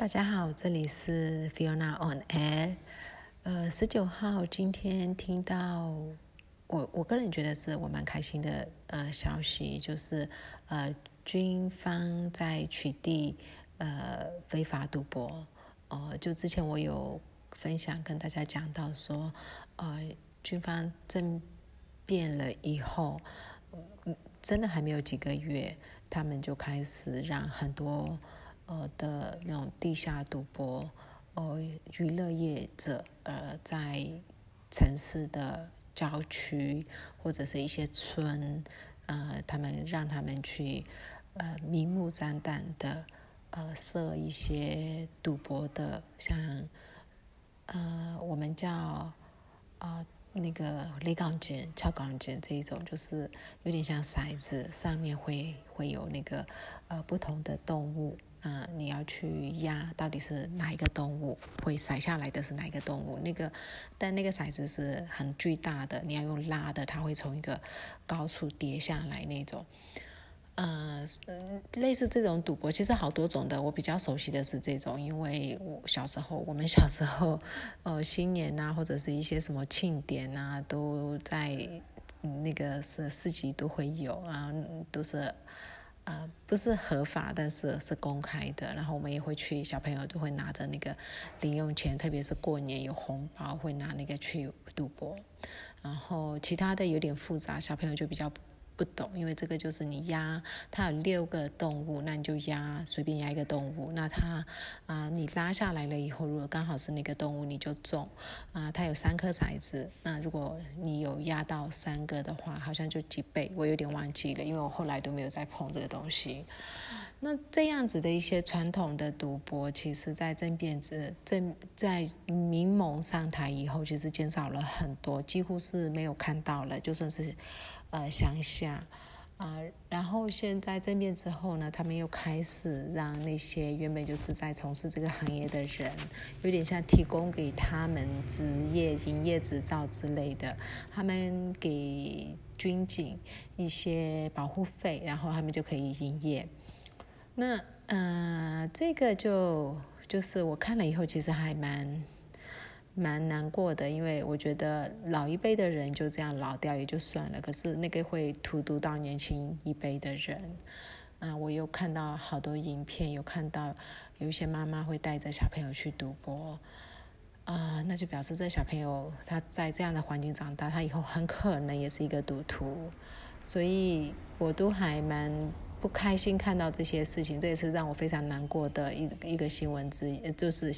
大家好，这里是 Fiona on Air。呃，十九号今天听到我我个人觉得是我蛮开心的呃消息，就是呃军方在取缔呃非法赌博。呃，就之前我有分享跟大家讲到说，呃军方政变了以后，真的还没有几个月，他们就开始让很多。呃的那种地下赌博，呃娱乐业者，呃在城市的郊区或者是一些村，呃他们让他们去，呃明目张胆的，呃设一些赌博的，像，呃我们叫，啊那个雷港尖、敲港尖这一种，就是有点像骰子，上面会会有那个，呃不同的动物。嗯，你要去压到底是哪一个动物会骰下来的是哪一个动物？那个，但那个骰子是很巨大的，你要用拉的，它会从一个高处跌下来那种。呃，类似这种赌博其实好多种的，我比较熟悉的是这种，因为我小时候，我们小时候，呃，新年呐，或者是一些什么庆典呐，都在那个是市集都会有啊，都是。呃，不是合法，但是是公开的。然后我们也会去，小朋友都会拿着那个零用钱，特别是过年有红包，会拿那个去赌博。然后其他的有点复杂，小朋友就比较。不懂，因为这个就是你压，它有六个动物，那你就压随便压一个动物，那它啊，你拉下来了以后，如果刚好是那个动物，你就中啊。它有三颗骰子，那如果你有压到三个的话，好像就几倍，我有点忘记了，因为我后来都没有再碰这个东西。那这样子的一些传统的赌博，其实在政变之政在民盟上台以后，其实减少了很多，几乎是没有看到了，就算是。呃，乡下啊，然后现在政变之后呢，他们又开始让那些原本就是在从事这个行业的人，有点像提供给他们职业营业执照之类的，他们给军警一些保护费，然后他们就可以营业。那呃，这个就就是我看了以后，其实还蛮。蛮难过的，因为我觉得老一辈的人就这样老掉也就算了，可是那个会荼毒到年轻一辈的人。啊，我又看到好多影片，有看到有一些妈妈会带着小朋友去赌博，啊，那就表示这小朋友他在这样的环境长大，他以后很可能也是一个赌徒，所以我都还蛮。不开心看到这些事情，这也是让我非常难过的一一个新闻之一，就是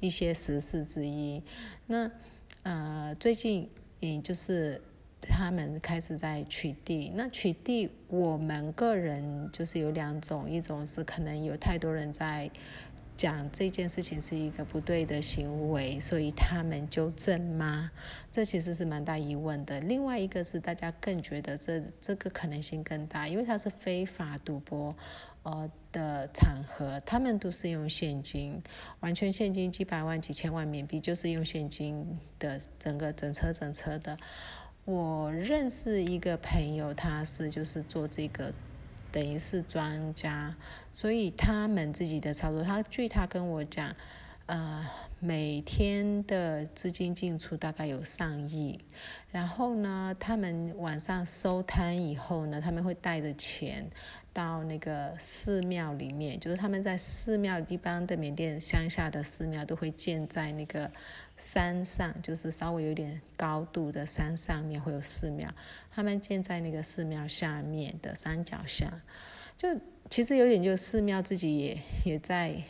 一些实事之一。那呃，最近也就是他们开始在取缔，那取缔我们个人就是有两种，一种是可能有太多人在。讲这件事情是一个不对的行为，所以他们纠正吗？这其实是蛮大疑问的。另外一个是大家更觉得这这个可能性更大，因为它是非法赌博，呃的场合，他们都是用现金，完全现金，几百万、几千万缅币，就是用现金的整个整车整车的。我认识一个朋友，他是就是做这个。等于是专家，所以他们自己的操作，他据他跟我讲，呃，每天的资金进出大概有上亿，然后呢，他们晚上收摊以后呢，他们会带着钱到那个寺庙里面，就是他们在寺庙一般的缅甸乡下的寺庙都会建在那个。山上就是稍微有点高度的山上面会有寺庙，他们建在那个寺庙下面的山脚下，就其实有点就寺庙自己也也在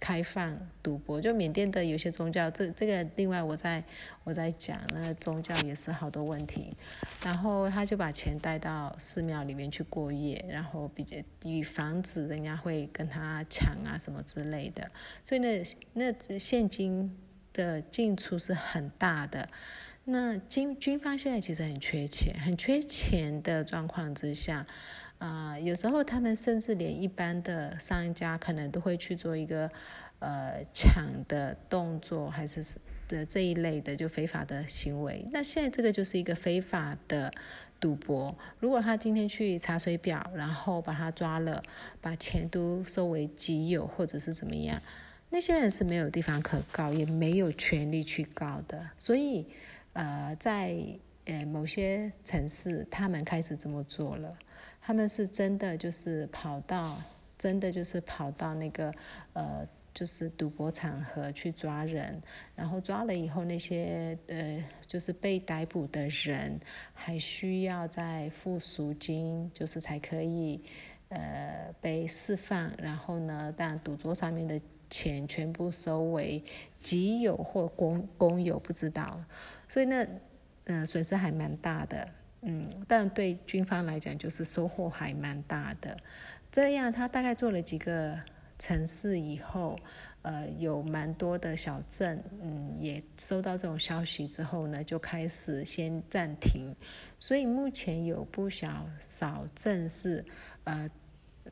开放赌博，就缅甸的有些宗教，这这个另外我在我在讲那宗教也是好多问题，然后他就把钱带到寺庙里面去过夜，然后比较以防止人家会跟他抢啊什么之类的，所以那那现金。的进出是很大的，那军军方现在其实很缺钱，很缺钱的状况之下，啊，有时候他们甚至连一般的商家可能都会去做一个呃抢的动作，还是的这一类的就非法的行为。那现在这个就是一个非法的赌博，如果他今天去查水表，然后把他抓了，把钱都收为己有，或者是怎么样？那些人是没有地方可告，也没有权利去告的。所以，呃，在呃某些城市，他们开始这么做了。他们是真的就是跑到，真的就是跑到那个呃，就是赌博场合去抓人，然后抓了以后，那些呃，就是被逮捕的人还需要再付赎金，就是才可以呃被释放。然后呢，但赌桌上面的。钱全部收为己有或公公有，不知道，所以那嗯损失还蛮大的，嗯，但对军方来讲就是收获还蛮大的。这样他大概做了几个城市以后，呃，有蛮多的小镇，嗯，也收到这种消息之后呢，就开始先暂停。所以目前有不少少镇是呃。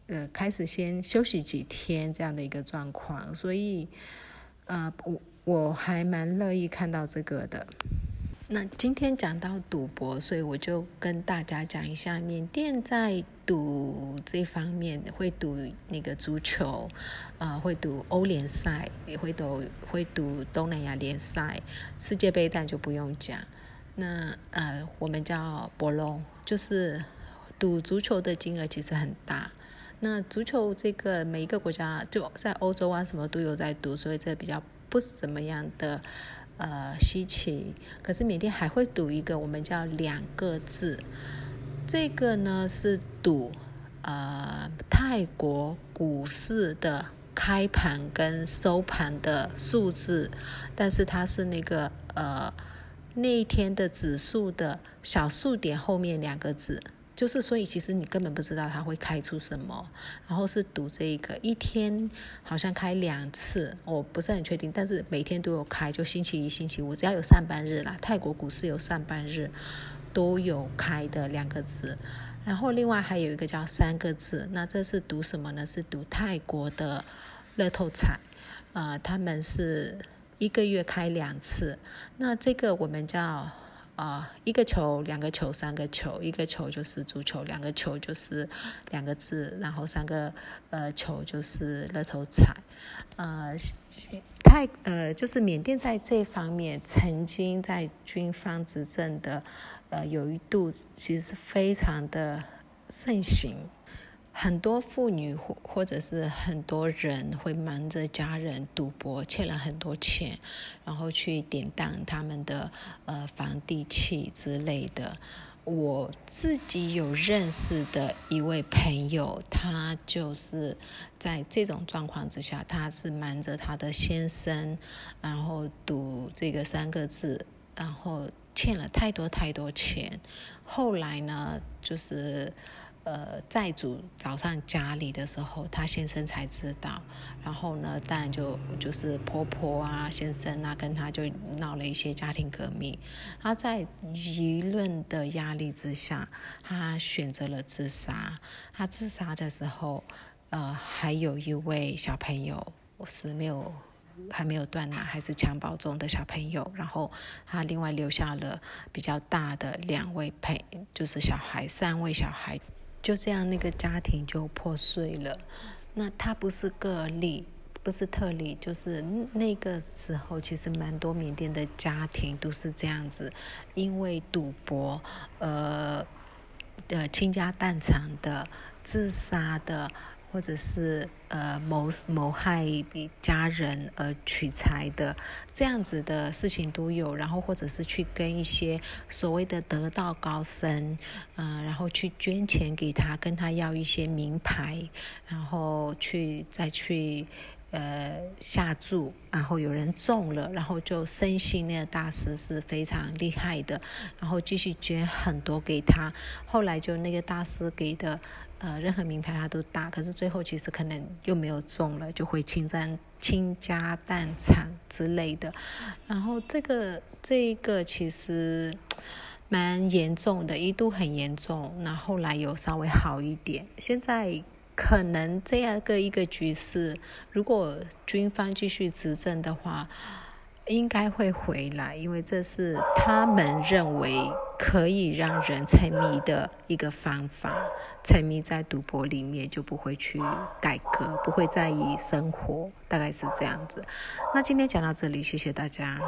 呃，开始先休息几天这样的一个状况，所以，呃，我我还蛮乐意看到这个的。那今天讲到赌博，所以我就跟大家讲一下，缅甸在赌这方面会赌那个足球，啊，会赌欧联赛，也会赌会赌东南亚联赛，世界杯但就不用讲。那呃，我们叫博龙，就是赌足球的金额其实很大。那足球这个每一个国家就在欧洲啊，什么都有在赌，所以这比较不是怎么样的呃稀奇。可是缅甸还会赌一个我们叫两个字，这个呢是赌呃泰国股市的开盘跟收盘的数字，但是它是那个呃那一天的指数的小数点后面两个字。就是，所以其实你根本不知道它会开出什么，然后是赌这个一天好像开两次，我不是很确定，但是每天都有开，就星期一、星期五，只要有上班日啦，泰国股市有上班日都有开的两个字，然后另外还有一个叫三个字，那这是赌什么呢？是赌泰国的乐透彩，呃，他们是一个月开两次，那这个我们叫。啊，一个球，两个球，三个球，一个球就是足球，两个球就是两个字，然后三个呃球就是乐头彩。呃，泰呃就是缅甸在这方面曾经在军方执政的呃有一度其实是非常的盛行。很多妇女或或者是很多人会瞒着家人赌博，欠了很多钱，然后去典当他们的呃房地契之类的。我自己有认识的一位朋友，他就是在这种状况之下，他是瞒着他的先生，然后赌这个三个字，然后欠了太多太多钱。后来呢，就是。呃，债主找上家里的时候，他先生才知道。然后呢，当然就就是婆婆啊、先生啊，跟他就闹了一些家庭革命。他在舆论的压力之下，他选择了自杀。他自杀的时候，呃，还有一位小朋友是没有还没有断奶，还是襁褓中的小朋友。然后他另外留下了比较大的两位陪，就是小孩，三位小孩。就这样，那个家庭就破碎了。那他不是个例，不是特例，就是那个时候，其实蛮多缅甸的家庭都是这样子，因为赌博，呃，的倾家荡产的，自杀的。或者是呃谋谋害家人而取财的这样子的事情都有，然后或者是去跟一些所谓的得道高僧，嗯，然后去捐钱给他，跟他要一些名牌，然后去再去呃下注，然后有人中了，然后就深信那个大师是非常厉害的，然后继续捐很多给他，后来就那个大师给的。呃，任何名牌他都打，可是最后其实可能又没有中了，就会倾家倾家荡产之类的。然后这个这个其实蛮严重的，一度很严重，那后来有稍微好一点。现在可能这样个一个局势，如果军方继续执政的话，应该会回来，因为这是他们认为可以让人沉迷的一个方法。沉迷在赌博里面，就不会去改革，不会在意生活，大概是这样子。那今天讲到这里，谢谢大家。